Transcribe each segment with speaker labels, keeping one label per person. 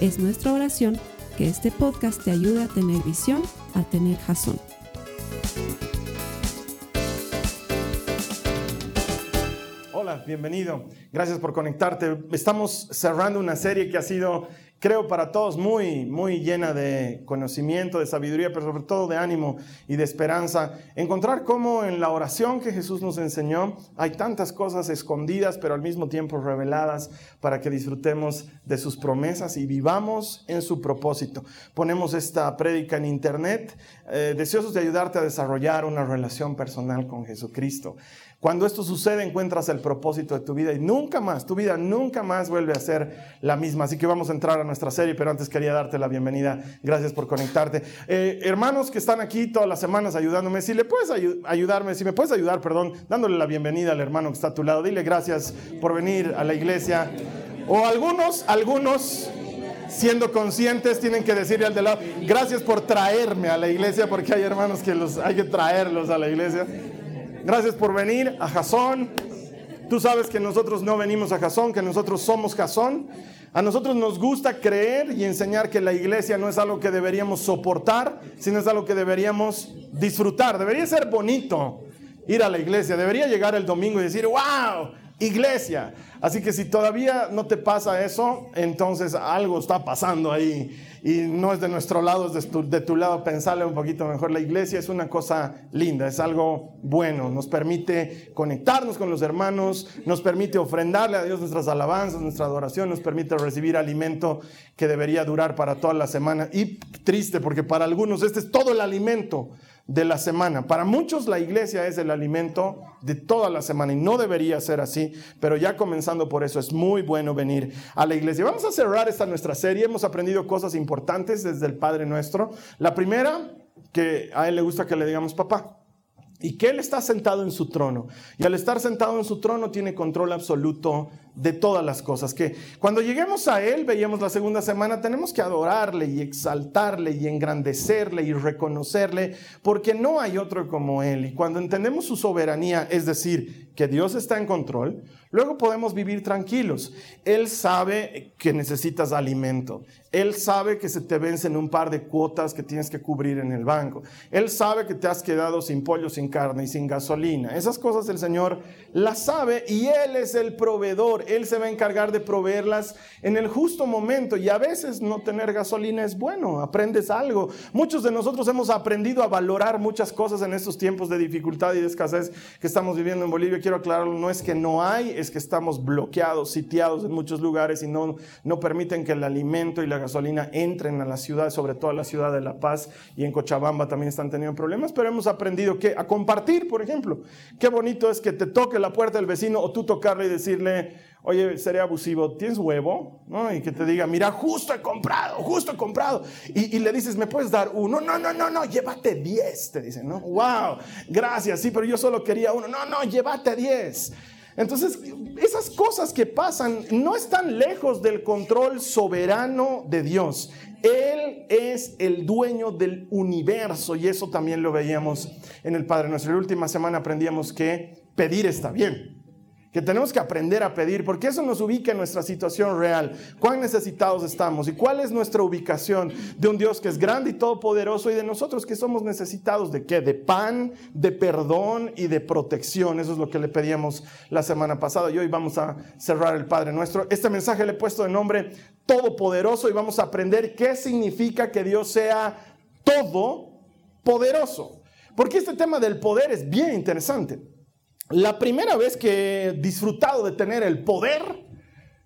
Speaker 1: Es nuestra oración que este podcast te ayude a tener visión, a tener jazón.
Speaker 2: Hola, bienvenido. Gracias por conectarte. Estamos cerrando una serie que ha sido creo para todos muy, muy llena de conocimiento, de sabiduría, pero sobre todo de ánimo y de esperanza. Encontrar cómo en la oración que Jesús nos enseñó hay tantas cosas escondidas, pero al mismo tiempo reveladas para que disfrutemos de sus promesas y vivamos en su propósito. Ponemos esta prédica en internet, eh, deseosos de ayudarte a desarrollar una relación personal con Jesucristo. Cuando esto sucede, encuentras el propósito de tu vida y nunca más, tu vida nunca más vuelve a ser la misma. Así que vamos a entrar a nuestra serie, pero antes quería darte la bienvenida. Gracias por conectarte. Eh, hermanos que están aquí todas las semanas ayudándome, si le puedes ayudarme, si me puedes ayudar, perdón, dándole la bienvenida al hermano que está a tu lado, dile gracias por venir a la iglesia. O algunos, algunos siendo conscientes, tienen que decirle al de lado, gracias por traerme a la iglesia, porque hay hermanos que los hay que traerlos a la iglesia. Gracias por venir a Jasón. Tú sabes que nosotros no venimos a Jasón, que nosotros somos Jasón. A nosotros nos gusta creer y enseñar que la iglesia no es algo que deberíamos soportar, sino es algo que deberíamos disfrutar. Debería ser bonito ir a la iglesia. Debería llegar el domingo y decir, wow, iglesia. Así que si todavía no te pasa eso, entonces algo está pasando ahí. Y no es de nuestro lado, es de tu, de tu, lado pensarle un poquito mejor. La iglesia es una cosa linda, es algo bueno. Nos permite conectarnos con los hermanos, nos permite ofrendarle a Dios nuestras alabanzas, nuestra adoración, nos permite recibir alimento que debería durar para toda la semana. Y triste, porque para algunos este es todo el alimento de la semana. Para muchos la iglesia es el alimento de toda la semana y no debería ser así, pero ya comenzando por eso es muy bueno venir a la iglesia. Vamos a cerrar esta nuestra serie, hemos aprendido cosas importantes desde el Padre nuestro. La primera, que a él le gusta que le digamos papá. Y que Él está sentado en su trono. Y al estar sentado en su trono tiene control absoluto de todas las cosas. Que cuando lleguemos a Él, veíamos la segunda semana, tenemos que adorarle y exaltarle y engrandecerle y reconocerle, porque no hay otro como Él. Y cuando entendemos su soberanía, es decir, que Dios está en control, luego podemos vivir tranquilos. Él sabe que necesitas alimento. Él sabe que se te vencen un par de cuotas que tienes que cubrir en el banco. Él sabe que te has quedado sin pollo, sin carne y sin gasolina. Esas cosas el Señor las sabe y Él es el proveedor. Él se va a encargar de proveerlas en el justo momento. Y a veces no tener gasolina es bueno, aprendes algo. Muchos de nosotros hemos aprendido a valorar muchas cosas en estos tiempos de dificultad y de escasez que estamos viviendo en Bolivia. Quiero aclararlo, no es que no hay, es que estamos bloqueados, sitiados en muchos lugares y no, no permiten que el alimento y la gasolina entren a la ciudad, sobre todo a la ciudad de La Paz y en Cochabamba también están teniendo problemas, pero hemos aprendido que a compartir, por ejemplo. Qué bonito es que te toque la puerta del vecino o tú tocarle y decirle, oye, sería abusivo, ¿tienes huevo? ¿No? Y que te diga, mira, justo he comprado, justo he comprado. Y, y, le dices, ¿me puedes dar uno? No, no, no, no, llévate 10, te dicen, ¿no? Wow, gracias, sí, pero yo solo quería uno. No, no, llévate 10. Entonces, esas cosas que pasan no están lejos del control soberano de Dios. Él es el dueño del universo y eso también lo veíamos en el Padre Nuestro. La última semana aprendíamos que pedir está bien que tenemos que aprender a pedir, porque eso nos ubica en nuestra situación real, cuán necesitados estamos y cuál es nuestra ubicación de un Dios que es grande y todopoderoso y de nosotros que somos necesitados de qué? De pan, de perdón y de protección. Eso es lo que le pedíamos la semana pasada y hoy vamos a cerrar el Padre Nuestro. Este mensaje le he puesto de nombre Todopoderoso y vamos a aprender qué significa que Dios sea todopoderoso. Porque este tema del poder es bien interesante. La primera vez que he disfrutado de tener el poder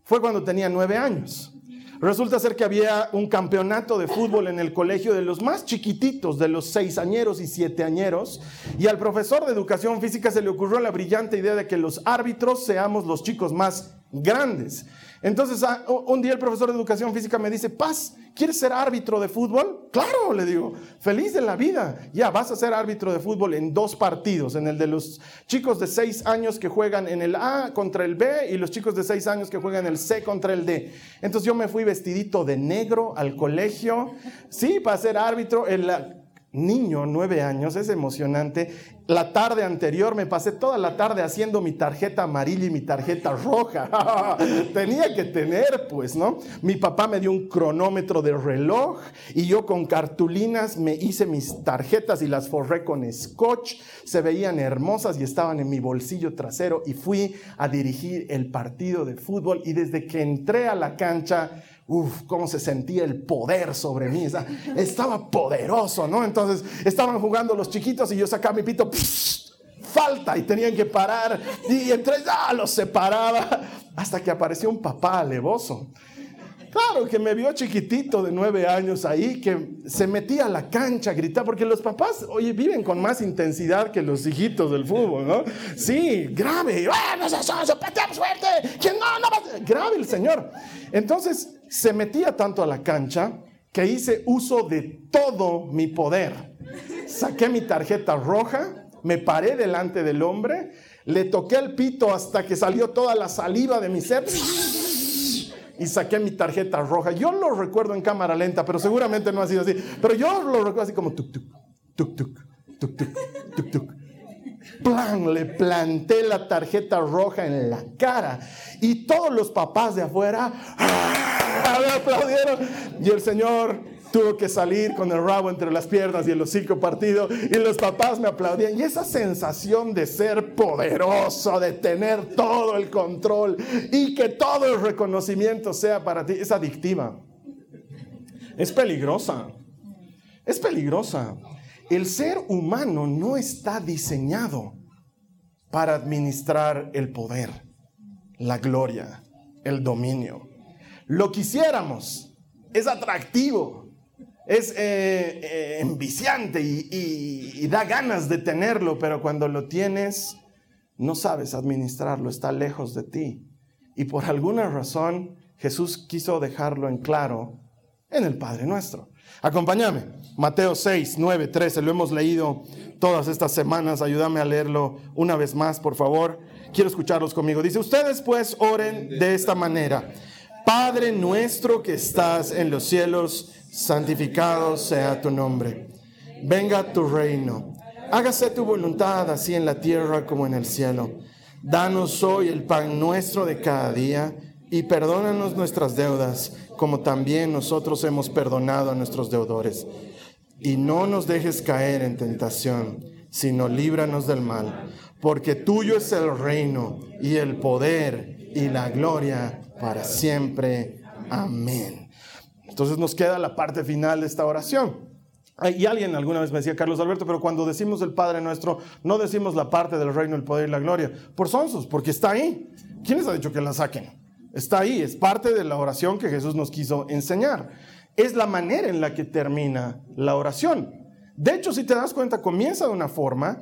Speaker 2: fue cuando tenía nueve años. Resulta ser que había un campeonato de fútbol en el colegio de los más chiquititos, de los seis añeros y siete añeros, y al profesor de educación física se le ocurrió la brillante idea de que los árbitros seamos los chicos más grandes. Entonces, ah, un día el profesor de educación física me dice, Paz, ¿quieres ser árbitro de fútbol? Claro, le digo, feliz de la vida. Ya, vas a ser árbitro de fútbol en dos partidos, en el de los chicos de seis años que juegan en el A contra el B y los chicos de seis años que juegan en el C contra el D. Entonces yo me fui vestidito de negro al colegio, sí, para ser árbitro. En la, niño, nueve años, es emocionante. La tarde anterior me pasé toda la tarde haciendo mi tarjeta amarilla y mi tarjeta roja. Tenía que tener, pues, ¿no? Mi papá me dio un cronómetro de reloj y yo con cartulinas me hice mis tarjetas y las forré con scotch. Se veían hermosas y estaban en mi bolsillo trasero y fui a dirigir el partido de fútbol y desde que entré a la cancha Uf, cómo se sentía el poder sobre mí. Estaba poderoso, ¿no? Entonces estaban jugando los chiquitos y yo sacaba mi pito, falta, y tenían que parar. Y entre ya los separaba hasta que apareció un papá alevoso. Claro, que me vio chiquitito de nueve años ahí, que se metía a la cancha a gritar, porque los papás, oye, viven con más intensidad que los hijitos del fútbol, ¿no? Sí, grave, ¡Ah, fuerte! ¿Quién no, no, grave el señor. Entonces, se metía tanto a la cancha que hice uso de todo mi poder. Saqué mi tarjeta roja, me paré delante del hombre, le toqué el pito hasta que salió toda la saliva de mi ser y saqué mi tarjeta roja. Yo lo recuerdo en cámara lenta, pero seguramente no ha sido así. Pero yo lo recuerdo así como tuk tuk, tuk tuk, tuk tuk, tuk tuk. Plan, le planté la tarjeta roja en la cara y todos los papás de afuera me aplaudieron. Y el Señor tuvo que salir con el rabo entre las piernas y el hocico partido y los papás me aplaudían. Y esa sensación de ser poderoso, de tener todo el control y que todo el reconocimiento sea para ti, es adictiva. Es peligrosa. Es peligrosa. El ser humano no está diseñado para administrar el poder, la gloria, el dominio lo quisiéramos, es atractivo, es eh, eh, enviciante y, da ganas de tenerlo, pero cuando lo tienes, no sabes administrarlo, está lejos de ti. Y por alguna razón Jesús quiso dejarlo en claro en el Padre nuestro. Acompáñame, Mateo 6, 9, 13, lo hemos leído todas estas semanas, ayúdame a leerlo una vez más, por favor. Quiero escucharlos conmigo. Dice, ustedes pues oren de esta manera. Padre nuestro que estás en los cielos, santificado sea tu nombre. Venga tu reino. Hágase tu voluntad así en la tierra como en el cielo. Danos hoy el pan nuestro de cada día y perdónanos nuestras deudas como también nosotros hemos perdonado a nuestros deudores. Y no nos dejes caer en tentación, sino líbranos del mal, porque tuyo es el reino y el poder y la gloria para siempre. Amén. Entonces nos queda la parte final de esta oración. Y alguien alguna vez me decía, Carlos Alberto, pero cuando decimos el Padre nuestro, no decimos la parte del reino, el poder y la gloria. Por sonsos, porque está ahí. ¿Quién les ha dicho que la saquen? Está ahí, es parte de la oración que Jesús nos quiso enseñar. Es la manera en la que termina la oración. De hecho, si te das cuenta, comienza de una forma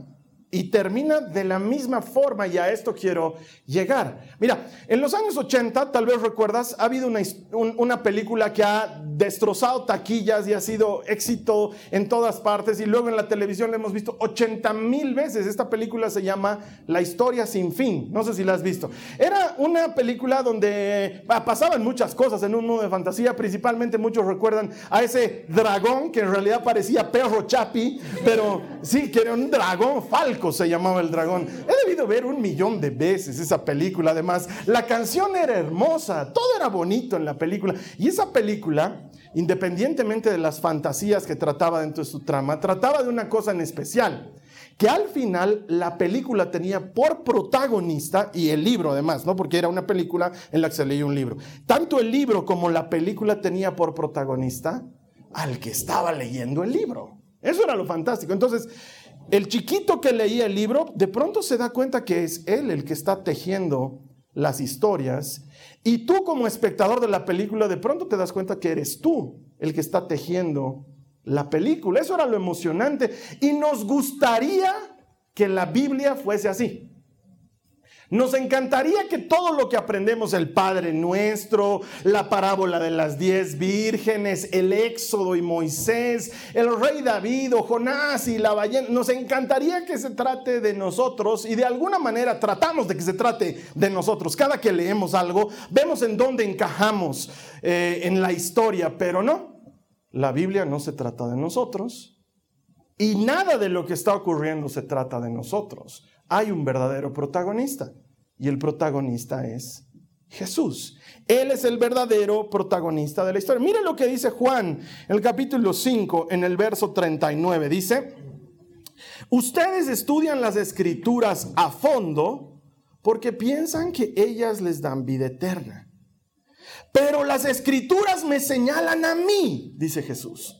Speaker 2: y termina de la misma forma y a esto quiero llegar. Mira, en los años 80, tal vez recuerdas, ha habido una, una, película que ha destrozado taquillas y ha sido éxito en todas partes y luego en la televisión la hemos visto 80 mil veces. Esta película se llama La historia sin fin, no sé si la has visto. Era una película donde pasaban muchas cosas en un mundo de fantasía, principalmente muchos recuerdan a ese dragón que en realidad parecía perro chapi, pero sí, que era un dragón falco se llamaba el dragón. He debido ver un millón de veces esa película. Además, la canción era hermosa, todo era bonito en la película. Y esa película, independientemente de las fantasías que trataba dentro de su trama, trataba de una cosa en especial que al final la película tenía por protagonista, y el libro además, ¿no? Porque era una película en la que se leía un libro. Tanto el libro como la película tenía por protagonista al que estaba leyendo el libro. Eso era lo fantástico. Entonces, el chiquito que leía el libro de pronto se da cuenta que es él el que está tejiendo las historias y tú como espectador de la película de pronto te das cuenta que eres tú el que está tejiendo la película. Eso era lo emocionante y nos gustaría que la Biblia fuese así. Nos encantaría que todo lo que aprendemos, el Padre Nuestro, la parábola de las diez vírgenes, el Éxodo y Moisés, el rey David o Jonás y la ballena, nos encantaría que se trate de nosotros y de alguna manera tratamos de que se trate de nosotros. Cada que leemos algo, vemos en dónde encajamos eh, en la historia, pero no, la Biblia no se trata de nosotros y nada de lo que está ocurriendo se trata de nosotros hay un verdadero protagonista y el protagonista es Jesús. Él es el verdadero protagonista de la historia. Mire lo que dice Juan en el capítulo 5, en el verso 39. Dice, ustedes estudian las escrituras a fondo porque piensan que ellas les dan vida eterna. Pero las escrituras me señalan a mí, dice Jesús.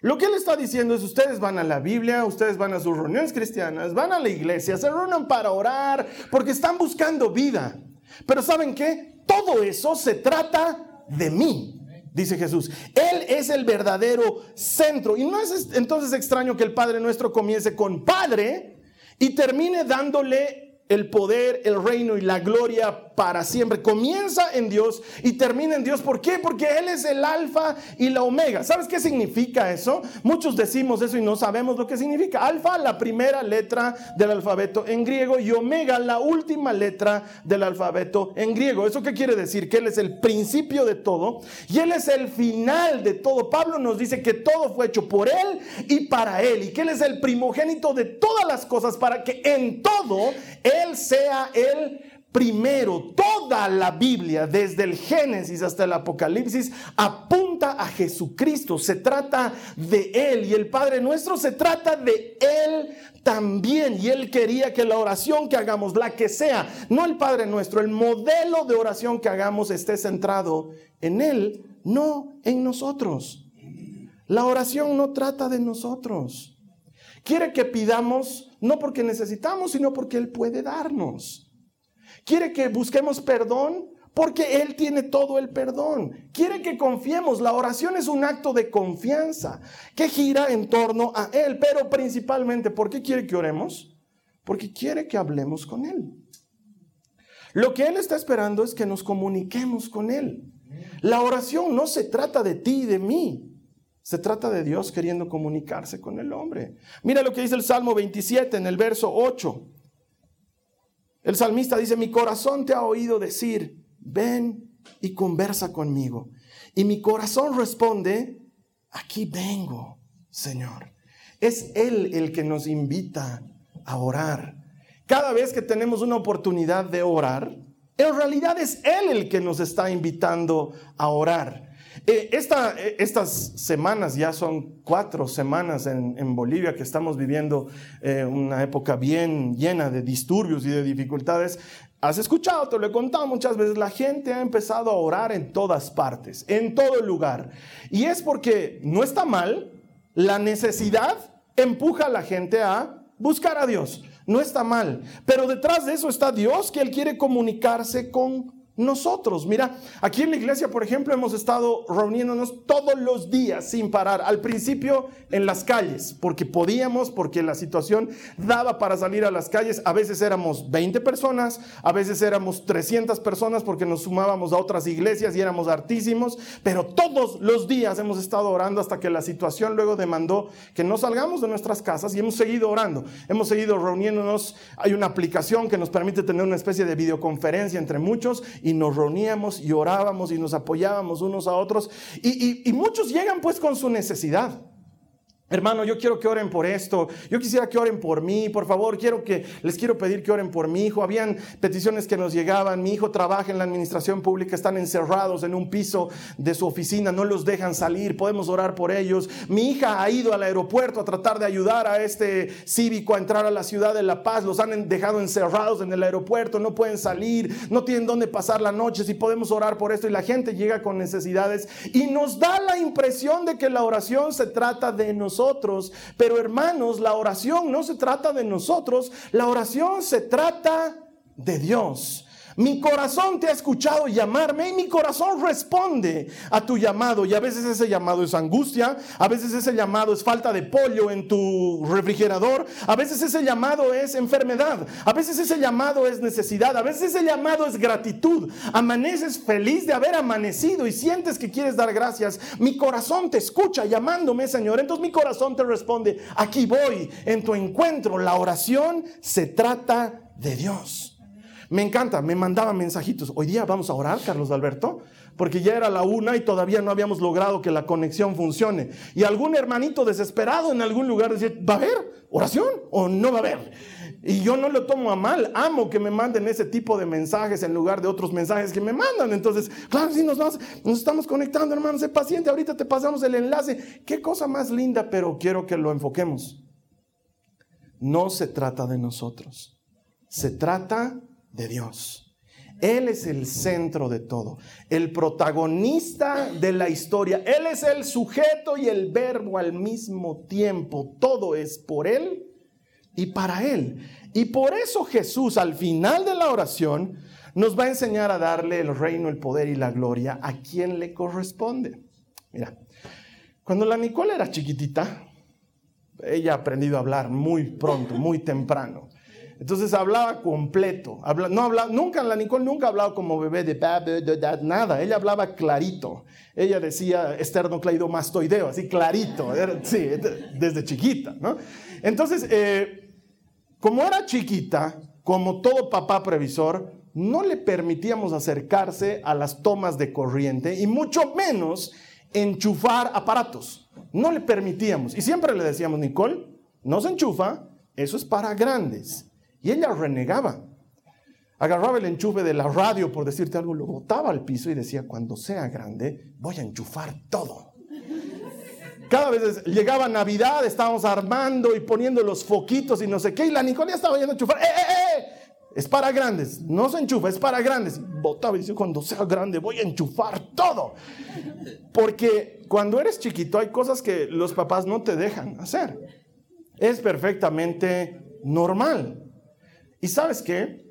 Speaker 2: Lo que él está diciendo es, ustedes van a la Biblia, ustedes van a sus reuniones cristianas, van a la iglesia, se reúnen para orar, porque están buscando vida. Pero ¿saben qué? Todo eso se trata de mí, dice Jesús. Él es el verdadero centro. Y no es entonces extraño que el Padre nuestro comience con Padre y termine dándole el poder, el reino y la gloria para siempre. Comienza en Dios y termina en Dios. ¿Por qué? Porque Él es el alfa y la omega. ¿Sabes qué significa eso? Muchos decimos eso y no sabemos lo que significa. Alfa, la primera letra del alfabeto en griego y omega, la última letra del alfabeto en griego. ¿Eso qué quiere decir? Que Él es el principio de todo y Él es el final de todo. Pablo nos dice que todo fue hecho por Él y para Él y que Él es el primogénito de todas las cosas para que en todo Él sea el primero, toda la Biblia, desde el Génesis hasta el Apocalipsis, apunta a Jesucristo. Se trata de Él y el Padre nuestro se trata de Él también. Y Él quería que la oración que hagamos, la que sea, no el Padre nuestro, el modelo de oración que hagamos esté centrado en Él, no en nosotros. La oración no trata de nosotros. Quiere que pidamos no porque necesitamos, sino porque Él puede darnos. Quiere que busquemos perdón porque Él tiene todo el perdón. Quiere que confiemos. La oración es un acto de confianza que gira en torno a Él. Pero principalmente, ¿por qué quiere que oremos? Porque quiere que hablemos con Él. Lo que Él está esperando es que nos comuniquemos con Él. La oración no se trata de ti y de mí. Se trata de Dios queriendo comunicarse con el hombre. Mira lo que dice el Salmo 27 en el verso 8. El salmista dice, mi corazón te ha oído decir, ven y conversa conmigo. Y mi corazón responde, aquí vengo, Señor. Es Él el que nos invita a orar. Cada vez que tenemos una oportunidad de orar, en realidad es Él el que nos está invitando a orar. Eh, eh, estas semanas, ya son cuatro semanas en, Bolivia que estamos viviendo eh, una época bien llena de disturbios y de dificultades. Has escuchado, te lo he contado muchas veces, la gente ha empezado a orar en todas partes, en todo lugar. Y es porque no está mal, la necesidad empuja a la gente a buscar a Dios. No está mal, pero detrás de eso está Dios que Él quiere comunicarse con nosotros. Mira, aquí en la iglesia, por ejemplo, hemos estado reuniéndonos todos los días sin parar. Al principio en las calles, porque podíamos, porque la situación daba para salir a las calles. A veces éramos 20 personas, a veces éramos 300 personas porque nos sumábamos a otras iglesias y éramos hartísimos. Pero todos los días hemos estado orando hasta que la situación luego demandó que no salgamos de nuestras casas y hemos seguido orando. Hemos seguido reuniéndonos. Hay una aplicación que nos permite tener una especie de videoconferencia entre muchos y nos reuníamos y orábamos y nos apoyábamos unos a otros. Y, y muchos llegan pues con su necesidad. Hermano, yo quiero que oren por esto. Yo quisiera que oren por mí. Por favor, quiero que les quiero pedir que oren por mi hijo. Habían peticiones que nos llegaban. Mi hijo trabaja en la administración pública, están encerrados en un piso de su oficina, no los dejan salir. Podemos orar por ellos. Mi hija ha ido al aeropuerto a tratar de ayudar a este cívico a entrar a la ciudad de La Paz. Los han dejado encerrados en el aeropuerto, no pueden salir, no tienen dónde pasar la noche. Si podemos orar por esto y la gente llega con necesidades y nos da la impresión de que la oración se trata de nosotros Pero hermanos, la oración no se trata de nosotros, la oración se trata de Dios. Mi corazón te ha escuchado llamarme y mi corazón responde a tu llamado. Y a veces ese llamado es angustia, a veces ese llamado es falta de pollo en tu refrigerador, a veces ese llamado es enfermedad, a veces ese llamado es necesidad, a veces ese llamado es gratitud. Amaneces feliz de haber amanecido y sientes que quieres dar gracias. Mi corazón te escucha llamándome, Señor. Entonces mi corazón te responde, aquí voy en tu encuentro. La oración se trata de Dios. Me encanta, me mandaba mensajitos. Hoy día vamos a orar, Carlos Alberto, porque ya era la una y todavía no habíamos logrado que la conexión funcione. Y algún hermanito desesperado en algún lugar decía, ¿va a haber oración o no va a haber? Y yo no lo tomo a mal, amo que me manden ese tipo de mensajes en lugar de otros mensajes que me mandan. Entonces, claro, sí, nos, vamos, nos estamos conectando, hermano, sé paciente, ahorita te pasamos el enlace. Qué cosa más linda, pero quiero que lo enfoquemos. No se trata de nosotros, se trata de Dios. Él es el centro de todo, el protagonista de la historia. Él es el sujeto y el verbo al mismo tiempo. Todo es por Él y para Él. Y por eso Jesús al final de la oración nos va a enseñar a darle el reino, el poder y la gloria a quien le corresponde. Mira, cuando la Nicole era chiquitita, ella ha aprendido a hablar muy pronto, muy temprano. Entonces hablaba completo. no habla, nunca, la Nicole nunca ha hablado como bebé de nada. Ella hablaba clarito. Ella decía esternocleidomastoideo, así clarito. sí, desde chiquita, ¿no? Entonces, eh, como era chiquita, como todo papá previsor, no le permitíamos acercarse a las tomas de corriente y mucho menos enchufar aparatos. No le permitíamos. Y siempre le decíamos, Nicole, no se enchufa, eso es para grandes. Y ella renegaba. Agarraba el enchufe de la radio, por decirte algo, lo botaba al piso y decía, cuando sea grande, voy a enchufar todo. Cada vez llegaba Navidad, estábamos armando y poniendo los foquitos y no sé qué, y la Nicole estaba yendo a enchufar. ¡Eh, eh, eh! Es para grandes, no se enchufa, es para grandes. Botaba y decía, cuando sea grande voy a enchufar todo. Porque cuando eres chiquito hay cosas que los papás no te dejan hacer. Es perfectamente normal. Y sabes qué?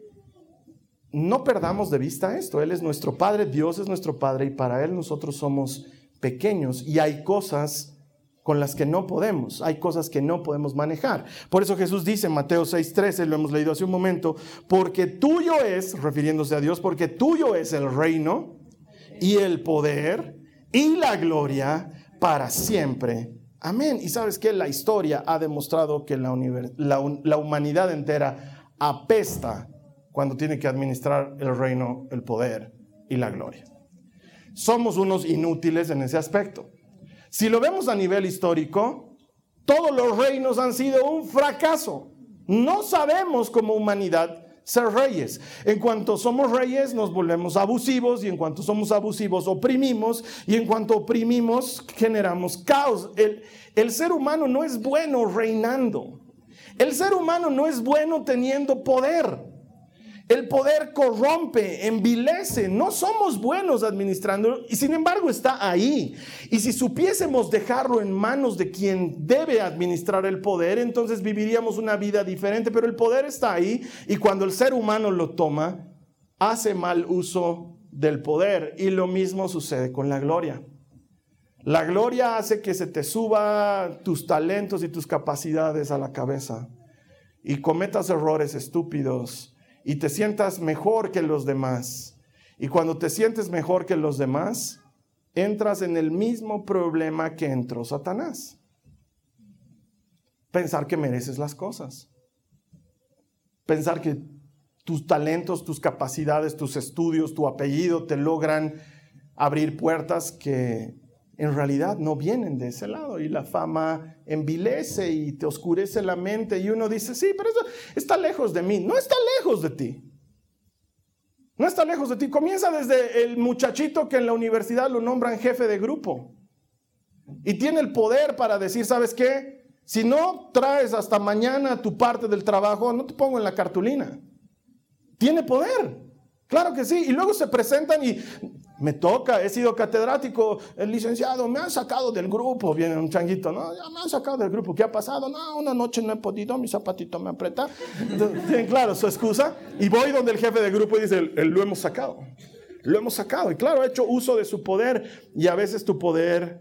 Speaker 2: No perdamos de vista esto. Él es nuestro Padre, Dios es nuestro Padre y para Él nosotros somos pequeños y hay cosas con las que no podemos, hay cosas que no podemos manejar. Por eso Jesús dice en Mateo 6:13, lo hemos leído hace un momento, porque tuyo es, refiriéndose a Dios, porque tuyo es el reino y el poder y la gloria para siempre. Amén. Y sabes que la historia ha demostrado que la, la humanidad entera apesta cuando tiene que administrar el reino, el poder y la gloria. Somos unos inútiles en ese aspecto. Si lo vemos a nivel histórico, todos los reinos han sido un fracaso. No sabemos como humanidad ser reyes. En cuanto somos reyes nos volvemos abusivos y en cuanto somos abusivos oprimimos y en cuanto oprimimos generamos caos. El, el ser humano no es bueno reinando. El ser humano no es bueno teniendo poder. El poder corrompe, envilece. No somos buenos administrando y sin embargo está ahí. Y si supiésemos dejarlo en manos de quien debe administrar el poder, entonces viviríamos una vida diferente. Pero el poder está ahí y cuando el ser humano lo toma, hace mal uso del poder. Y lo mismo sucede con la gloria. La gloria hace que se te suba tus talentos y tus capacidades a la cabeza y cometas errores estúpidos y te sientas mejor que los demás. Y cuando te sientes mejor que los demás, entras en el mismo problema que entró Satanás. Pensar que mereces las cosas. Pensar que tus talentos, tus capacidades, tus estudios, tu apellido te logran abrir puertas que en realidad no vienen de ese lado y la fama envilece y te oscurece la mente y uno dice, sí, pero eso está lejos de mí. No está lejos de ti. No está lejos de ti. Comienza desde el muchachito que en la universidad lo nombran jefe de grupo y tiene el poder para decir, ¿sabes qué? Si no traes hasta mañana tu parte del trabajo, no te pongo en la cartulina. Tiene poder. Claro que sí. Y luego se presentan y Me toca, he sido catedrático, el licenciado, me han sacado del grupo, viene un changuito, no, ya me han sacado del grupo, ¿qué ha pasado? No, una noche no he podido, mi zapatito me aprieta. Tienen claro su excusa. Y voy donde el jefe del grupo y dice, lo hemos sacado, lo hemos sacado. Y claro, ha hecho uso de su poder y a veces tu poder,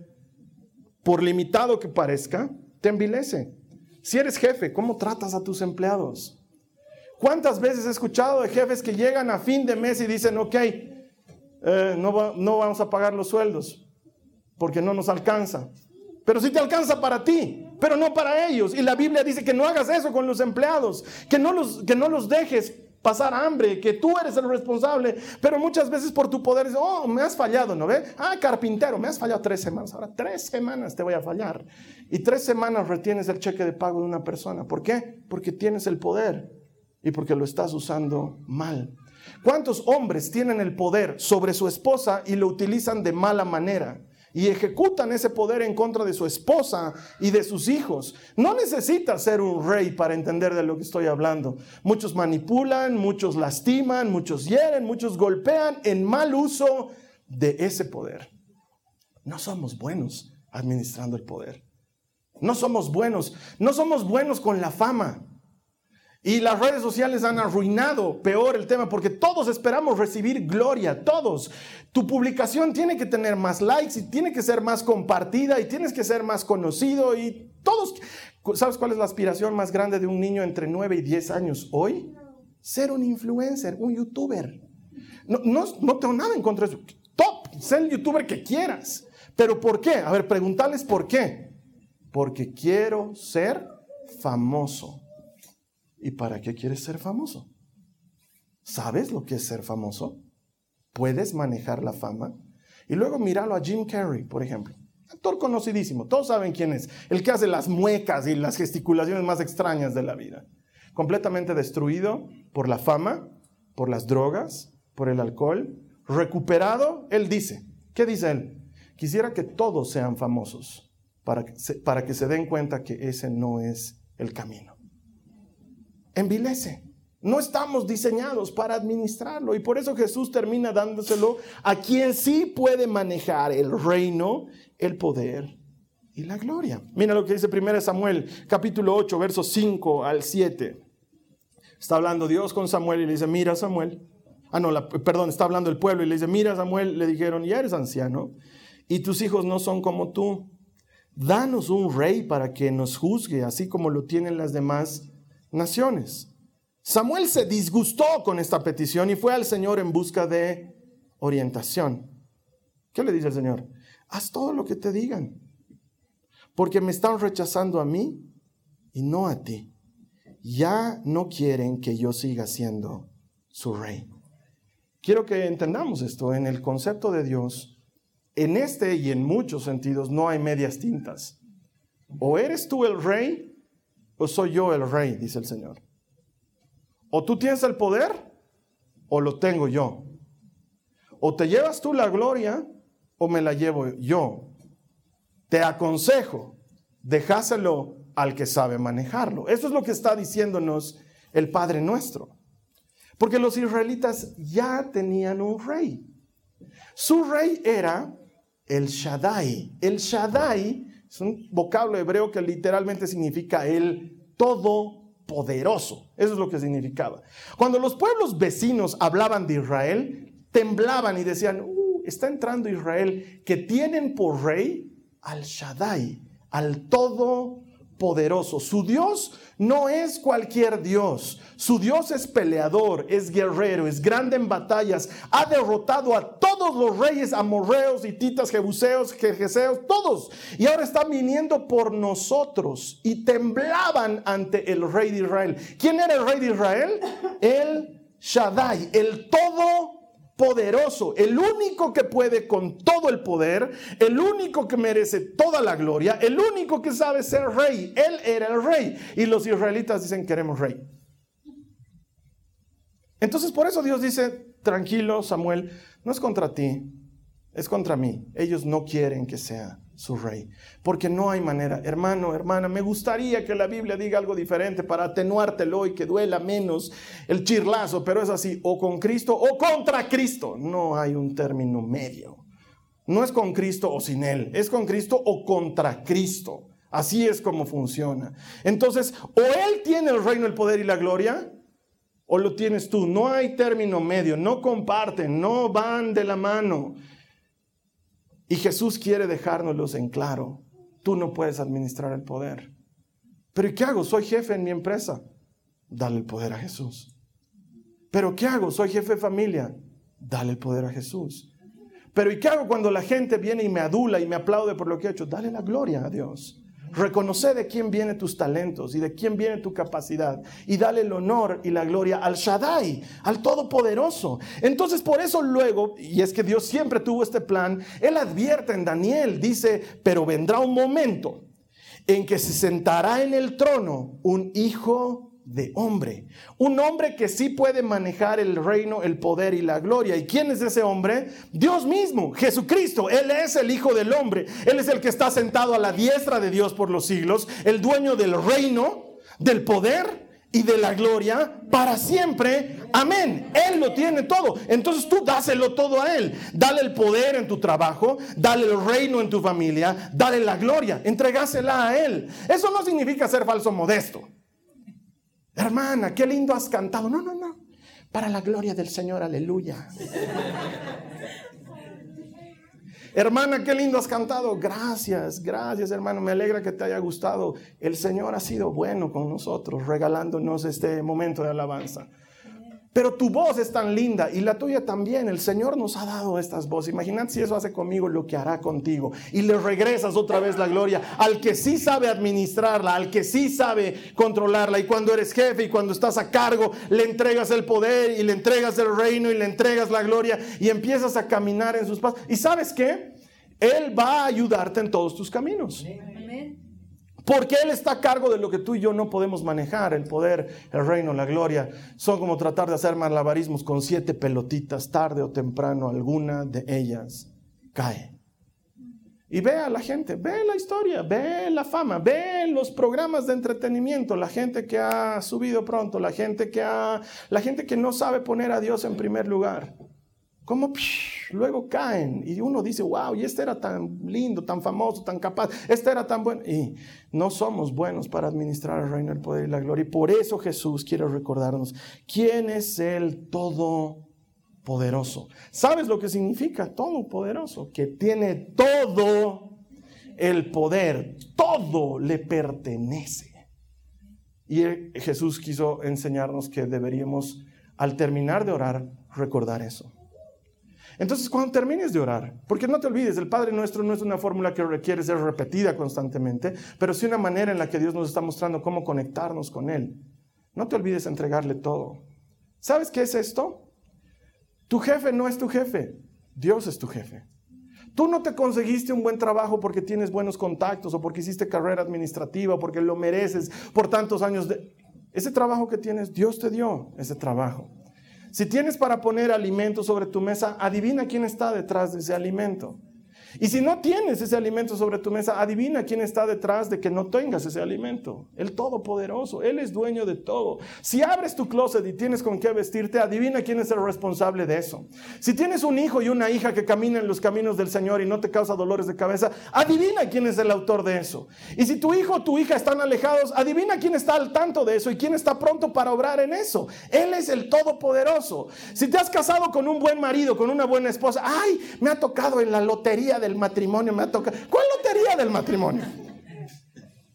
Speaker 2: por limitado que parezca, te envilece. Si eres jefe, ¿cómo tratas a tus empleados? ¿Cuántas veces he escuchado de jefes que llegan a fin de mes y dicen, ok, eh, no, no vamos a pagar los sueldos porque no nos alcanza? Pero sí te alcanza para ti, pero no para ellos. Y la Biblia dice que no hagas eso con los empleados, que no los, que no los dejes pasar hambre, que tú eres el responsable, pero muchas veces por tu poder, oh, me has fallado, ¿no ve? Ah, carpintero, me has fallado tres semanas, ahora tres semanas te voy a fallar. Y tres semanas retienes el cheque de pago de una persona. ¿Por qué? Porque tienes el poder y porque lo estás usando mal. ¿Cuántos hombres tienen el poder sobre su esposa y lo utilizan de mala manera? Y ejecutan ese poder en contra de su esposa y de sus hijos. No necesitas ser un rey para entender de lo que estoy hablando. Muchos manipulan, muchos lastiman, muchos hieren, muchos golpean en mal uso de ese poder. No somos buenos administrando el poder. No somos buenos. No somos buenos con la fama. Y las redes sociales han arruinado peor el tema porque todos esperamos recibir gloria, todos. Tu publicación tiene que tener más likes y tiene que ser más compartida y tienes que ser más conocido y todos... ¿Sabes cuál es la aspiración más grande de un niño entre 9 y 10 años hoy? Ser un influencer, un youtuber. No, no, no tengo nada en contra de eso. Top, ser el youtuber que quieras. Pero ¿por qué? A ver, preguntarles por qué. Porque quiero ser famoso. ¿Y para qué quieres ser famoso? ¿Sabes lo que es ser famoso? ¿Puedes manejar la fama? Y luego míralo a Jim Carrey, por ejemplo. Actor conocidísimo, todos saben quién es. El que hace las muecas y las gesticulaciones más extrañas de la vida. Completamente destruido por la fama, por las drogas, por el alcohol. Recuperado, él dice, ¿qué dice él? Quisiera que todos sean famosos para que se, para que se den cuenta que ese no es el camino envilece. No estamos diseñados para administrarlo y por eso Jesús termina dándoselo a quien sí puede manejar el reino, el poder y la gloria. Mira lo que dice 1 Samuel capítulo 8 versos 5 al 7. Está hablando Dios con Samuel y le dice, mira Samuel. Ah, no, perdón, está hablando el pueblo y le dice, mira Samuel, le dijeron, ya eres anciano y tus hijos no son como tú. Danos un rey para que nos juzgue, así como lo tienen las demás naciones. Samuel se disgustó con esta petición y fue al Señor en busca de orientación. ¿Qué le dice el Señor? Haz todo lo que te digan, porque me están rechazando a mí y no a ti. Ya no quieren que yo siga siendo su rey. Quiero que entendamos esto en el concepto de Dios. En este y en muchos sentidos no hay medias tintas. O eres tú el rey o soy yo el rey, dice el Señor. O tú tienes el poder o lo tengo yo. O te llevas tú la gloria o me la llevo yo. Te aconsejo, dejáselo al que sabe manejarlo. Eso es lo que está diciéndonos el Padre nuestro. Porque los israelitas ya tenían un rey. Su rey era el Shaddai. El Shaddai es un vocablo hebreo que literalmente significa el todopoderoso. Eso es lo que significaba. Cuando los pueblos vecinos hablaban de Israel, temblaban y decían, uh, está entrando Israel, que tienen por rey al Shaddai, al todo poderoso. Su Dios no es cualquier Dios. Su Dios es peleador, es guerrero, es grande en batallas. Ha derrotado a todos los reyes amorreos, hititas, jebuseos, jejeseos, todos. Y ahora está viniendo por nosotros. Y temblaban ante el rey de Israel. ¿Quién era el rey de Israel? El Shaddai, el todo poderoso, el único que puede con todo el poder, el único que merece toda la gloria, el único que sabe ser rey. Él era el rey. Y los israelitas dicen, queremos rey. Entonces por eso Dios dice, tranquilo Samuel, no es contra ti, es contra mí. Ellos no quieren que sea su rey, porque no hay manera. Hermano, hermana, me gustaría que la Biblia diga algo diferente para atenuártelo y que duela menos el chirlazo, pero es así, o con Cristo o contra Cristo. No hay un término medio. No es con Cristo o sin Él, es con Cristo o contra Cristo. Así es como funciona. Entonces, o Él tiene el reino, el poder y la gloria, o lo tienes tú. No hay término medio, no comparten, no van de la mano. Y Jesús quiere dejárnoslos en claro. Tú no puedes administrar el poder. Pero ¿y qué hago? Soy jefe en mi empresa. Dale el poder a Jesús. Pero ¿qué hago? Soy jefe de familia. Dale el poder a Jesús. Pero ¿y qué hago cuando la gente viene y me adula y me aplaude por lo que he hecho? Dale la gloria a Dios. Reconoce de quién vienen tus talentos y de quién viene tu capacidad y dale el honor y la gloria al Shaddai, al Todopoderoso. Entonces por eso luego, y es que Dios siempre tuvo este plan, Él advierte en Daniel, dice, pero vendrá un momento en que se sentará en el trono un hijo de hombre. Un hombre que sí puede manejar el reino, el poder y la gloria. ¿Y quién es ese hombre? Dios mismo, Jesucristo. Él es el Hijo del Hombre. Él es el que está sentado a la diestra de Dios por los siglos, el dueño del reino, del poder y de la gloria para siempre. Amén. Él lo tiene todo. Entonces tú dáselo todo a Él. Dale el poder en tu trabajo, dale el reino en tu familia, dale la gloria, entregásela a Él. Eso no significa ser falso modesto. Hermana, qué lindo has cantado. No, no, no. Para la gloria del Señor, aleluya. Hermana, qué lindo has cantado. Gracias, gracias, hermano. Me alegra que te haya gustado. El Señor ha sido bueno con nosotros, regalándonos este momento de alabanza. Pero tu voz es tan linda y la tuya también. El Señor nos ha dado estas voces. Imagínate si eso hace conmigo lo que hará contigo. Y le regresas otra vez la gloria al que sí sabe administrarla, al que sí sabe controlarla. Y cuando eres jefe y cuando estás a cargo, le entregas el poder y le entregas el reino y le entregas la gloria y empiezas a caminar en sus pasos. ¿Y sabes qué? Él va a ayudarte en todos tus caminos. Porque Él está a cargo de lo que tú y yo no podemos manejar, el poder, el reino, la gloria. Son como tratar de hacer malabarismos con siete pelotitas, tarde o temprano alguna de ellas cae. Y ve a la gente, ve la historia, ve la fama, ve los programas de entretenimiento, la gente que ha subido pronto, la gente que ha, la gente que no sabe poner a Dios en primer lugar. ¿Cómo luego caen? Y uno dice, wow, y este era tan lindo, tan famoso, tan capaz, este era tan bueno. Y no somos buenos para administrar el reino, el poder y la gloria. Y por eso Jesús quiere recordarnos quién es el Todopoderoso. ¿Sabes lo que significa Todopoderoso? Que tiene todo el poder, todo le pertenece. Y Jesús quiso enseñarnos que deberíamos, al terminar de orar, recordar eso. Entonces, cuando termines de orar, porque no te olvides, el Padre nuestro no es una fórmula que requiere ser repetida constantemente, pero sí una manera en la que Dios nos está mostrando cómo conectarnos con Él. No te olvides entregarle todo. ¿Sabes qué es esto? Tu jefe no es tu jefe, Dios es tu jefe. Tú no te conseguiste un buen trabajo porque tienes buenos contactos o porque hiciste carrera administrativa o porque lo mereces por tantos años de... Ese trabajo que tienes, Dios te dio ese trabajo. Si tienes para poner alimento sobre tu mesa, adivina quién está detrás de ese alimento. Y si no tienes ese alimento sobre tu mesa, adivina quién está detrás de que no tengas ese alimento. El Todopoderoso, Él es dueño de todo. Si abres tu closet y tienes con qué vestirte, adivina quién es el responsable de eso. Si tienes un hijo y una hija que caminan en los caminos del Señor y no te causa dolores de cabeza, adivina quién es el autor de eso. Y si tu hijo o tu hija están alejados, adivina quién está al tanto de eso y quién está pronto para obrar en eso. Él es el Todopoderoso. Si te has casado con un buen marido, con una buena esposa, ay, me ha tocado en la lotería del matrimonio me ha tocado. ¿Cuál lotería del matrimonio?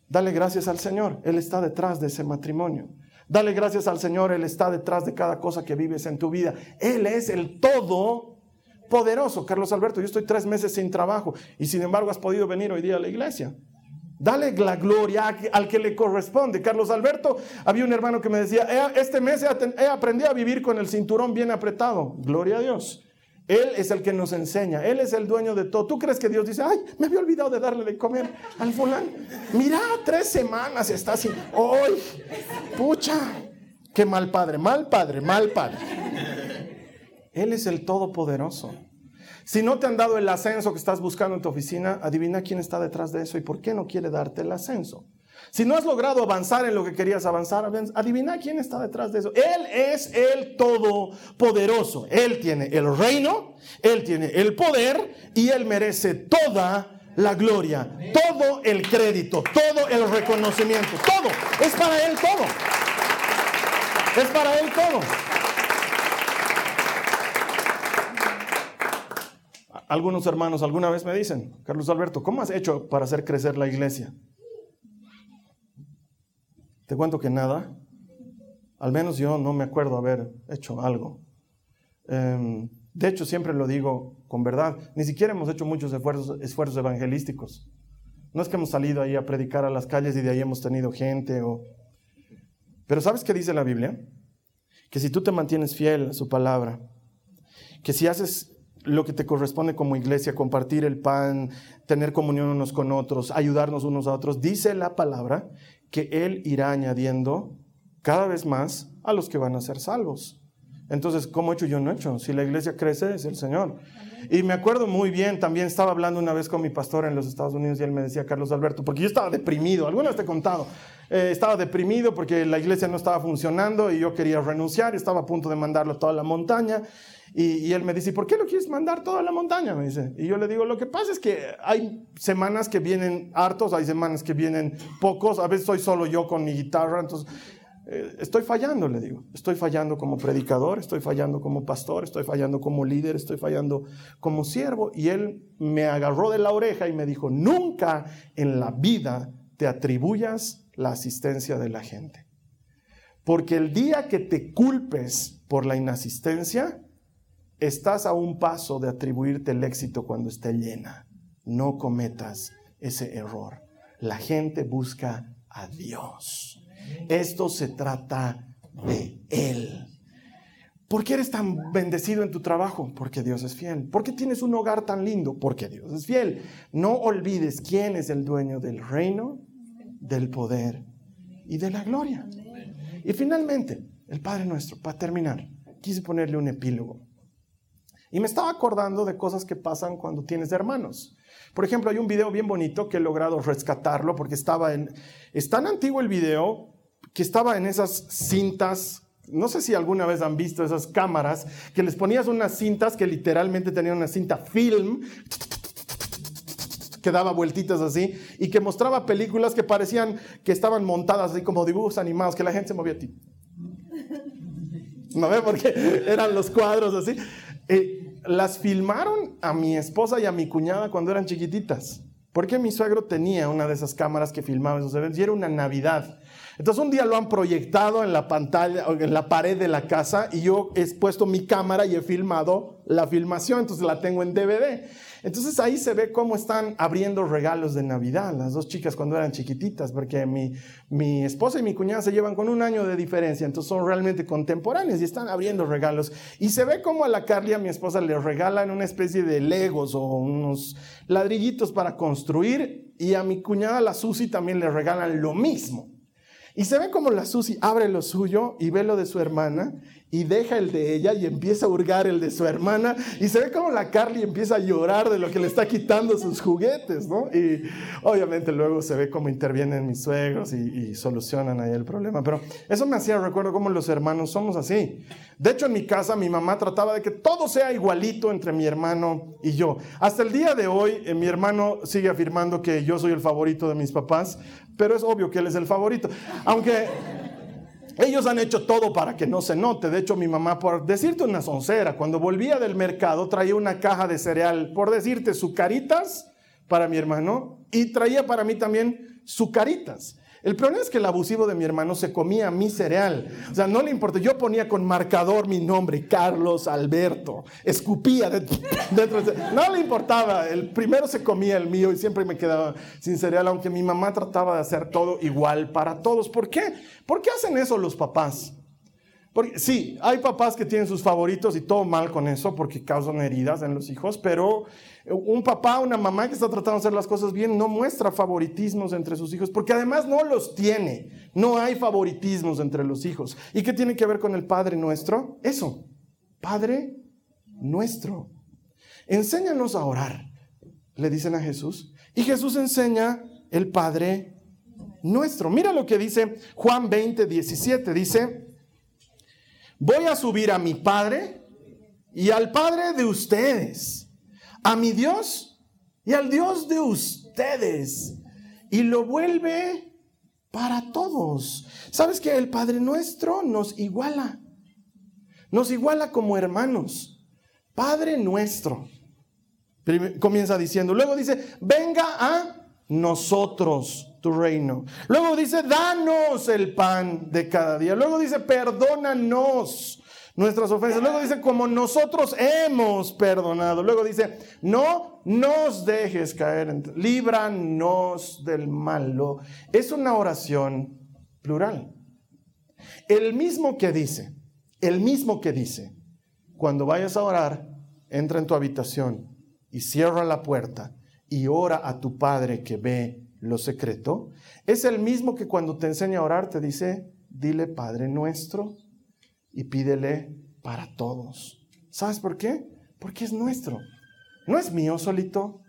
Speaker 2: Dale gracias al Señor, Él está detrás de ese matrimonio. Dale gracias al Señor, Él está detrás de cada cosa que vives en tu vida. Él es el todo poderoso. Carlos Alberto, yo estoy tres meses sin trabajo y sin embargo has podido venir hoy día a la iglesia. Dale la gloria al que le corresponde. Carlos Alberto, había un hermano que me decía, este mes he aprendido a vivir con el cinturón bien apretado. Gloria a Dios. Él es el que nos enseña, Él es el dueño de todo. ¿Tú crees que Dios dice, ay, me había olvidado de darle de comer al fulano? Mira, tres semanas está así. ¡Ay, pucha! Qué mal padre, mal padre, mal padre. Él es el todopoderoso. Si no te han dado el ascenso que estás buscando en tu oficina, adivina quién está detrás de eso y por qué no quiere darte el ascenso. Si no has logrado avanzar en lo que querías avanzar, adivina quién está detrás de eso. Él es el todopoderoso. Él tiene el reino, Él tiene el poder y Él merece toda la gloria, todo el crédito, todo el reconocimiento, todo. Es para Él todo. Es para Él todo. Algunos hermanos alguna vez me dicen, Carlos Alberto, ¿cómo has hecho para hacer crecer la iglesia? Te cuento que nada. Al menos yo no me acuerdo haber hecho algo. Em, de hecho, siempre lo digo con verdad. Ni siquiera hemos hecho muchos esfuerzos, evangelísticos. No es que hemos salido ahí a predicar a las calles y de ahí hemos tenido gente. O... Pero ¿sabes qué dice la Biblia? Que si tú te mantienes fiel a su palabra, que si haces lo que te corresponde como iglesia, compartir el pan, tener comunión unos con otros, ayudarnos unos a otros, dice la palabra que Él irá añadiendo cada vez más a los que van a ser salvos. Entonces, ¿cómo he hecho yo no he hecho? Si la iglesia crece, es el Señor. Y me acuerdo muy bien, también estaba hablando una vez con mi pastor en los Estados Unidos y él me decía, Carlos Alberto, porque yo estaba deprimido, alguna vez te he contado, eh, estaba deprimido porque la iglesia no estaba funcionando y yo quería renunciar, estaba a punto de mandarlo a toda la montaña. Y, él me dice, ¿por qué lo quieres mandar toda la montaña? Me dice. Y yo le digo, lo que pasa es que hay semanas que vienen hartos, hay semanas que vienen pocos, a veces soy solo yo con mi guitarra, entonces eh, estoy fallando, le digo. Estoy fallando como predicador, estoy fallando como pastor, estoy fallando como líder, estoy fallando como siervo. Y él me agarró de la oreja y me dijo, nunca en la vida te atribuyas la asistencia de la gente. Porque el día que te culpes por la inasistencia, Estás a un paso de atribuirte el éxito cuando esté llena. No cometas ese error. La gente busca a Dios. Esto se trata de Él. ¿Por qué eres tan bendecido en tu trabajo? Porque Dios es fiel. ¿Por qué tienes un hogar tan lindo? Porque Dios es fiel. No olvides quién es el dueño del reino, del poder y de la gloria. Y finalmente, el Padre nuestro, para terminar, quise ponerle un epílogo. Y me estaba acordando de cosas que pasan cuando tienes hermanos. Por ejemplo, hay un video bien bonito que he logrado rescatarlo porque estaba en... Es tan antiguo el video que estaba en esas cintas no sé si alguna vez han visto esas cámaras que les ponías unas cintas que literalmente tenían una cinta film que daba vueltitas así y que mostraba películas que parecían que estaban montadas así como dibujos animados, que la gente se movía a ti. ¿No ve? Porque eran los cuadros así. Eh, las filmaron a mi esposa y a mi cuñada cuando eran chiquititas. Porque mi suegro tenía una de esas cámaras que filmaba esos eventos y era una Navidad. Entonces un día lo han proyectado en la pantalla, en la pared de la casa y yo he puesto mi cámara y he filmado la filmación, entonces la tengo en DVD. Entonces ahí se ve cómo están abriendo regalos de Navidad, las dos chicas cuando eran chiquititas, porque mi, mi esposa y mi cuñada se llevan con un año de diferencia, entonces son realmente contemporáneos y están abriendo regalos. Y se ve cómo a la Carly, a mi esposa, le regalan una especie de legos o unos ladrillitos para construir y a mi cuñada, la Susi, también le regalan lo mismo. Y se ve como la Susi abre lo suyo y ve lo de su hermana y deja el de ella y empieza a hurgar el de su hermana y se ve como la Carly empieza a llorar de lo que le está quitando sus juguetes, ¿no? Y obviamente luego se ve cómo intervienen mis suegros y, solucionan ahí el problema, pero eso me hacía recuerdo cómo los hermanos somos así. De hecho, en mi casa mi mamá trataba de que todo sea igualito entre mi hermano y yo. Hasta el día de hoy, eh, mi hermano sigue afirmando que yo soy el favorito de mis papás, pero es obvio que él es el favorito. Aunque ellos han hecho todo para que no se note. De hecho, mi mamá, por decirte una soncera, cuando volvía del mercado traía una caja de cereal, por decirte, sucaritas para mi hermano y traía para mí también sucaritas. El problema es que el abusivo de mi hermano se comía mi cereal. O sea, no le importa. Yo ponía con marcador mi nombre, Carlos Alberto. Escupía dentro, de... No le importaba. El primero se comía el mío y siempre me quedaba sin cereal, aunque mi mamá trataba de hacer todo igual para todos. ¿Por qué? ¿Por qué hacen eso los papás? Porque, sí, hay papás que tienen sus favoritos y todo mal con eso porque causan heridas en los hijos, pero un papá, una mamá que está tratando de hacer las cosas bien no muestra favoritismos entre sus hijos, porque además no los tiene. No hay favoritismos entre los hijos. ¿Y qué tiene que ver con el Padre nuestro? Eso, Padre nuestro. enséñanos a orar, le dicen a Jesús. Y Jesús enseña el Padre nuestro. Mira lo que dice Juan 20, 17. Dice, voy a subir a mi Padre y al Padre de ustedes, a mi Dios y al Dios de ustedes. Y lo vuelve para todos. ¿Sabes que el Padre nuestro nos iguala? Nos iguala como hermanos. Padre nuestro. Comienza diciendo, luego dice, venga a nosotros tu reino. Luego dice, danos el pan de cada día. Luego dice, perdónanos nuestras ofensas. Luego dice, como nosotros hemos perdonado. Luego dice, no nos dejes caer, líbranos del malo. Es una oración plural. El mismo que dice, el mismo que dice, cuando vayas a orar, entra en tu habitación y cierra la puerta y ora a tu Padre que ve lo secreto, es el mismo que cuando te enseña a orar te dice, dile Padre nuestro y pídele para todos. ¿Sabes por qué? Porque es nuestro. No es mío solito,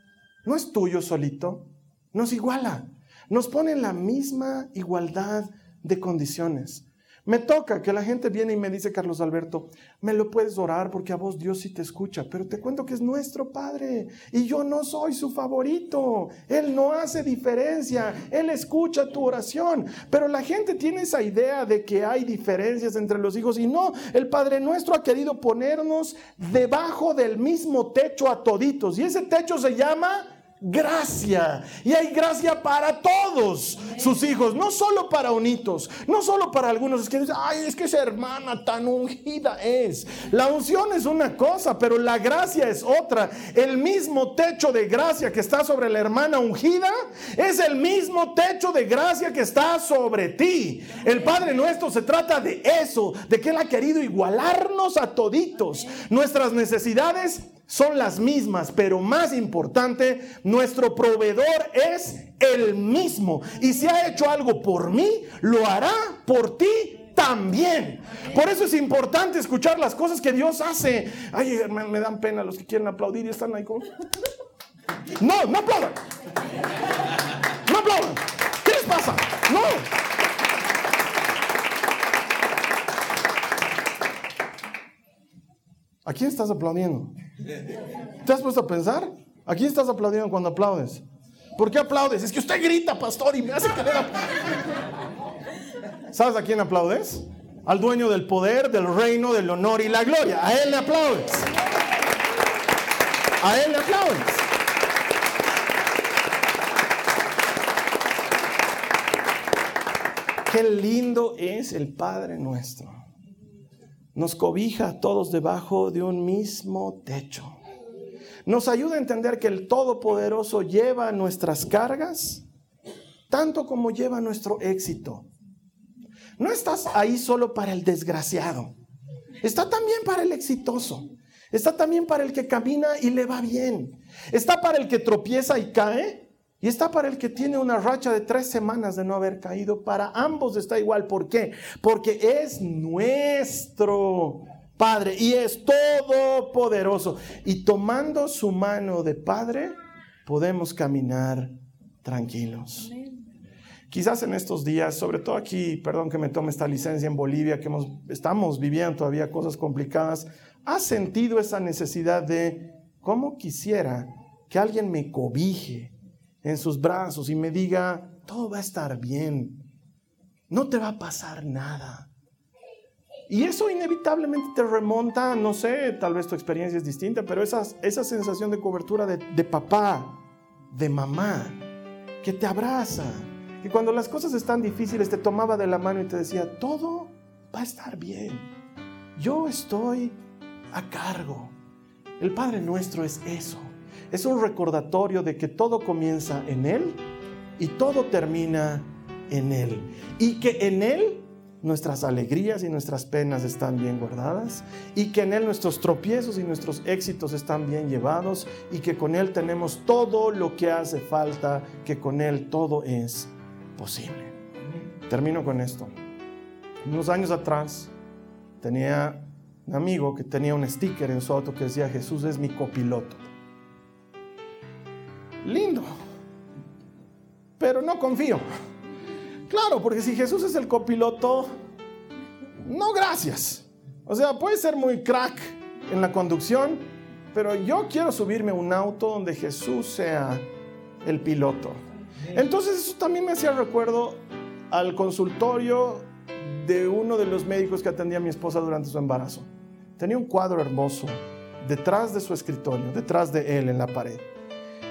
Speaker 2: no es tuyo solito, nos iguala, nos pone en la misma igualdad de condiciones. Me toca que la gente viene y me dice, Carlos Alberto, me lo puedes orar porque a vos Dios sí te escucha, pero te cuento que es nuestro Padre y yo no soy su favorito. Él no hace diferencia, Él escucha tu oración, pero la gente tiene esa idea de que hay diferencias entre los hijos y no, el Padre nuestro ha querido ponernos debajo del mismo techo a toditos y ese techo se llama gracia. Y hay gracia para todos sus hijos, no solo para unitos, no solo para algunos. Es que ay, es que esa hermana tan ungida es. La unción es una cosa, pero la gracia es otra. El mismo techo de gracia que está sobre la hermana ungida es el mismo techo de gracia que está sobre ti. El Padre nuestro se trata de eso, de que Él ha querido igualarnos a toditos. Nuestras necesidades son las mismas, pero más importante, nuestro proveedor es el mismo. Y si ha hecho algo por mí, lo hará por ti también. Por eso es importante escuchar las cosas que Dios hace. Ay, me dan pena los que quieren aplaudir y están ahí con... No, no aplaudan. No aplaudan. ¿Qué les pasa? No. ¿A quién estás aplaudiendo? ¿Te has puesto a pensar? ¿A quién estás aplaudiendo cuando aplaudes? ¿Por qué aplaudes? Es que usted grita, pastor, y me hace querer ¿Sabes a quién aplaudes? Al dueño del poder, del reino, del honor y la gloria. A él le aplaudes. A él le aplaudes. Qué lindo es el Padre nuestro nos cobija todos debajo de un mismo techo. Nos ayuda a entender que el Todopoderoso lleva nuestras cargas tanto como lleva nuestro éxito. No estás ahí solo para el desgraciado, está también para el exitoso, está también para el que camina y le va bien, está para el que tropieza y cae y está para el que tiene una racha de tres semanas de no haber caído. Para ambos está igual. ¿Por qué? Porque es nuestro Padre y es todopoderoso. Y tomando su mano de Padre, podemos caminar tranquilos. Quizás en estos días, sobre todo aquí, perdón que me tome esta licencia en Bolivia, que estamos viviendo todavía cosas complicadas, ¿has sentido esa necesidad de, cómo quisiera que alguien me cobije? En sus brazos y me diga, todo va a estar bien, no te va a pasar nada. Y eso inevitablemente te remonta, no sé, tal vez tu experiencia es distinta, pero esa, sensación de cobertura de, de papá, de mamá, que te abraza, que cuando las cosas están difíciles te tomaba de la mano y te decía, todo va a estar bien, yo estoy a cargo. El Padre nuestro es eso es un recordatorio de que todo comienza en Él y todo termina en Él. Y que en Él nuestras alegrías y nuestras penas están bien guardadas y que en Él nuestros tropiezos y nuestros éxitos están bien llevados y que con Él tenemos todo lo que hace falta, que con Él todo es posible. Termino con esto. Unos años atrás tenía un amigo que tenía un sticker en su auto que decía Jesús es mi copiloto. Lindo, pero no confío. Claro, porque si Jesús es el copiloto, no gracias. O sea, puede ser muy crack en la conducción, pero yo quiero subirme a un auto donde Jesús sea el piloto. Entonces eso también me hacía recuerdo al consultorio de uno de los médicos que atendía a mi esposa durante su embarazo. Tenía un cuadro hermoso detrás de su escritorio, detrás de él en la pared.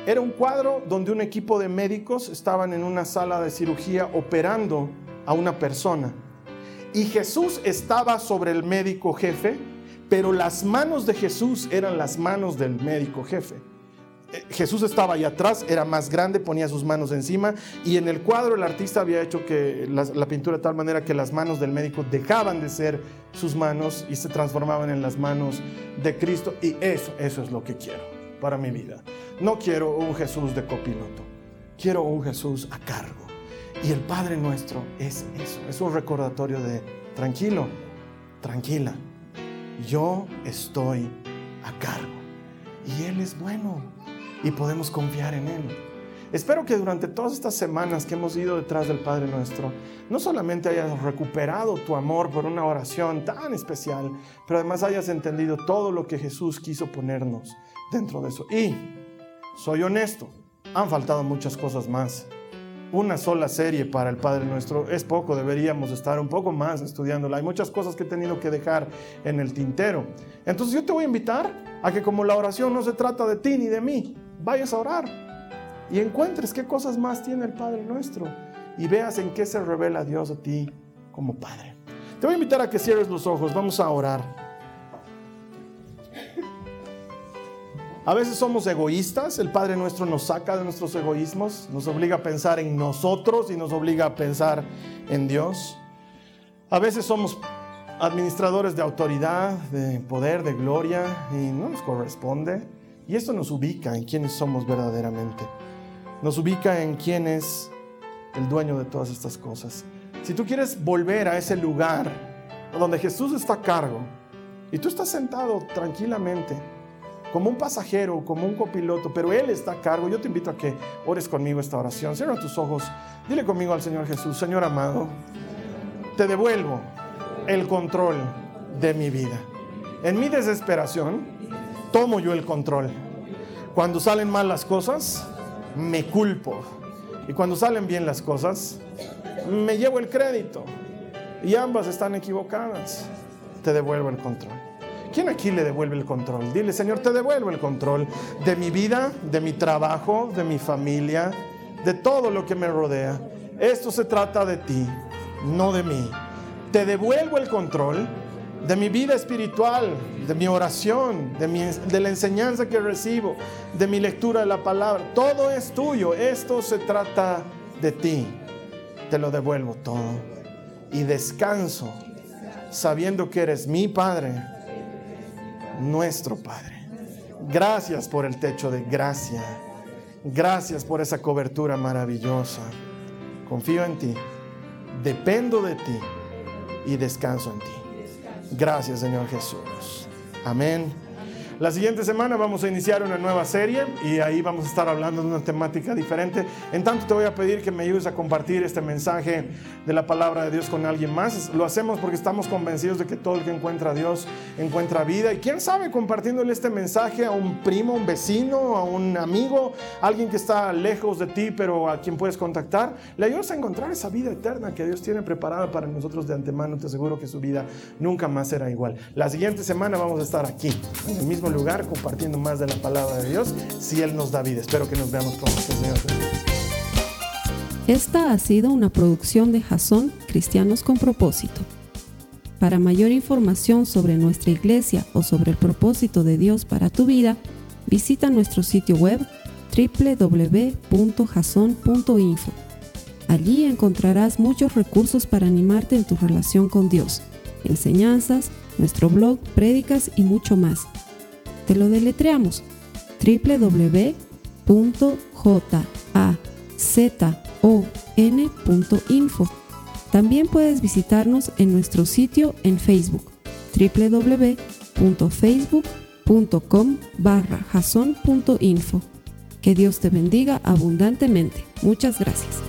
Speaker 2: Era un cuadro donde un equipo de médicos estaban en una sala de cirugía operando a una persona. Y Jesús estaba sobre el médico jefe, pero las manos de Jesús eran las manos del médico jefe. Eh, Jesús estaba ahí atrás, era más grande, ponía sus manos encima y en el cuadro el artista había hecho que la, la, pintura de tal manera que las manos del médico dejaban de ser sus manos y se transformaban en las manos de Cristo y eso, eso es lo que quiero para mi vida. No quiero un Jesús de copiloto, quiero un Jesús a cargo. Y el Padre nuestro es eso, es un recordatorio de tranquilo, tranquila, yo estoy a cargo y Él es bueno y podemos confiar en Él. Espero que durante todas estas semanas que hemos ido detrás del Padre nuestro, no solamente hayas recuperado tu amor por una oración tan especial, pero además hayas entendido todo lo que Jesús quiso ponernos dentro de eso. Y, soy honesto, han faltado muchas cosas más. Una sola serie para el Padre Nuestro es poco, deberíamos estar un poco más estudiándola. Hay muchas cosas que he tenido que dejar en el tintero. Entonces yo te voy a invitar a que como la oración no se trata de ti ni de mí, vayas a orar y encuentres qué cosas más tiene el Padre nuestro y veas en qué se revela Dios a ti como Padre. Te voy a invitar a que cierres los ojos, vamos a orar. A veces somos egoístas, el Padre nuestro nos saca de nuestros egoísmos, nos obliga a pensar en nosotros y nos obliga a pensar en Dios. A veces somos administradores de autoridad, de poder, de gloria y no nos corresponde. Y esto nos ubica en quiénes somos verdaderamente. Nos ubica en quién es el dueño de todas estas cosas. Si tú quieres volver a ese lugar donde Jesús está a cargo y tú estás sentado tranquilamente, como un pasajero, como un copiloto, pero Él está a cargo, yo te invito a que ores conmigo esta oración. Cierra tus ojos, dile conmigo al Señor Jesús, Señor amado, te devuelvo el control de mi vida. En mi desesperación, tomo yo el control. Cuando salen mal las cosas, me culpo. Y cuando salen bien las cosas, me llevo el crédito. Y ambas están equivocadas. Te devuelvo el control. ¿Quién aquí le devuelve el control? Dile, Señor, te devuelvo el control de mi vida, de mi trabajo, de mi familia, de todo lo que me rodea. Esto se trata de ti, no de mí. Te devuelvo el control de mi vida espiritual, de mi oración, de, mi, de la enseñanza que recibo, de mi lectura de la palabra. Todo es tuyo. Esto se trata de ti. Te lo devuelvo todo. Y descanso sabiendo que eres mi Padre, nuestro Padre. Gracias por el techo de gracia. Gracias por esa cobertura maravillosa. Confío en ti. Dependo de ti y descanso en ti. Gracias Señor Jesús. Amén. La siguiente semana vamos a iniciar una nueva serie y ahí vamos a estar hablando de una temática diferente. En tanto te voy a pedir que me ayudes a compartir este mensaje de la palabra de Dios con alguien más. Lo hacemos porque estamos convencidos de que todo el que encuentra a Dios encuentra vida. Y quién sabe, compartiéndole este mensaje a un primo, un vecino, a un amigo, alguien que está lejos de ti, pero a quien puedes contactar, le ayudas a encontrar esa vida eterna que Dios tiene preparada para nosotros de antemano. Te aseguro que su vida nunca más será igual. La siguiente semana vamos a estar aquí, en el mismo lugar compartiendo más de la palabra de Dios si Él nos da vida. Espero que nos veamos pronto, Señor.
Speaker 1: Esta ha sido una producción de Jason Cristianos con Propósito. Para mayor información sobre nuestra iglesia o sobre el propósito de Dios para tu vida, visita nuestro sitio web www.jason.info. Allí encontrarás muchos recursos para animarte en tu relación con Dios, enseñanzas, nuestro blog, prédicas y mucho más. Te lo deletreamos www.jazon.info. También puedes visitarnos en nuestro sitio en Facebook www.facebook.com barra. Que Dios te bendiga abundantemente. Muchas gracias.